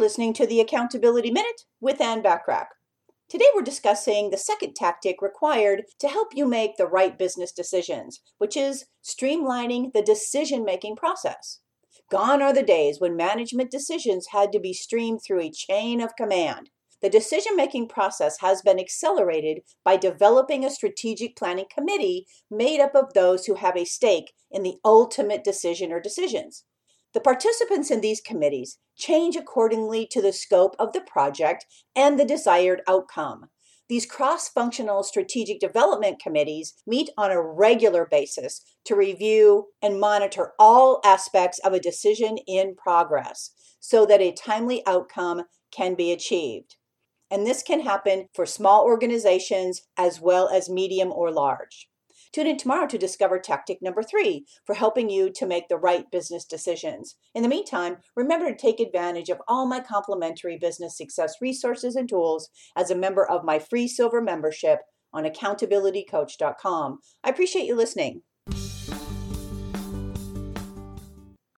listening to the Accountability Minute with Ann Bachrach. Today we're discussing the second tactic required to help you make the right business decisions, which is streamlining the decision making process. Gone are the days when management decisions had to be streamed through a chain of command. The decision making process has been accelerated by developing a strategic planning committee made up of those who have a stake in the ultimate decision or decisions. The participants in these committees change accordingly to the scope of the project and the desired outcome. These cross functional strategic development committees meet on a regular basis to review and monitor all aspects of a decision in progress so that a timely outcome can be achieved. And this can happen for small organizations as well as medium or large. Tune in tomorrow to discover tactic number three for helping you to make the right business decisions. In the meantime, remember to take advantage of all my complimentary business success resources and tools as a member of my free silver membership on accountabilitycoach.com. I appreciate you listening.